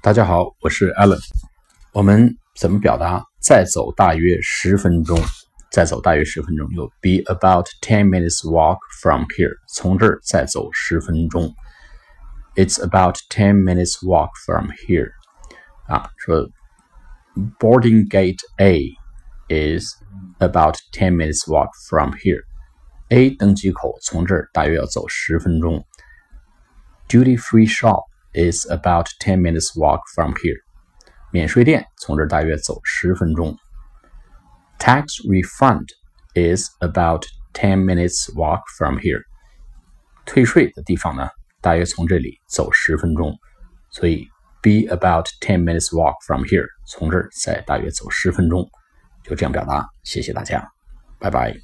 大家好，我是 Alan。我们怎么表达再走大约十分钟？再走大约十分钟，有 be about ten minutes walk from here，从这儿再走十分钟。It's about ten minutes walk from here。啊，说 boarding gate A is about ten minutes walk from here。A 登机口从这儿大约要走十分钟。Duty free shop is about ten minutes walk from here。免税店从这儿大约走十分钟。Tax refund is about ten minutes walk from here。退税的地方呢，大约从这里走十分钟。所以 be about ten minutes walk from here，从这儿再大约走十分钟，就这样表达。谢谢大家，拜拜。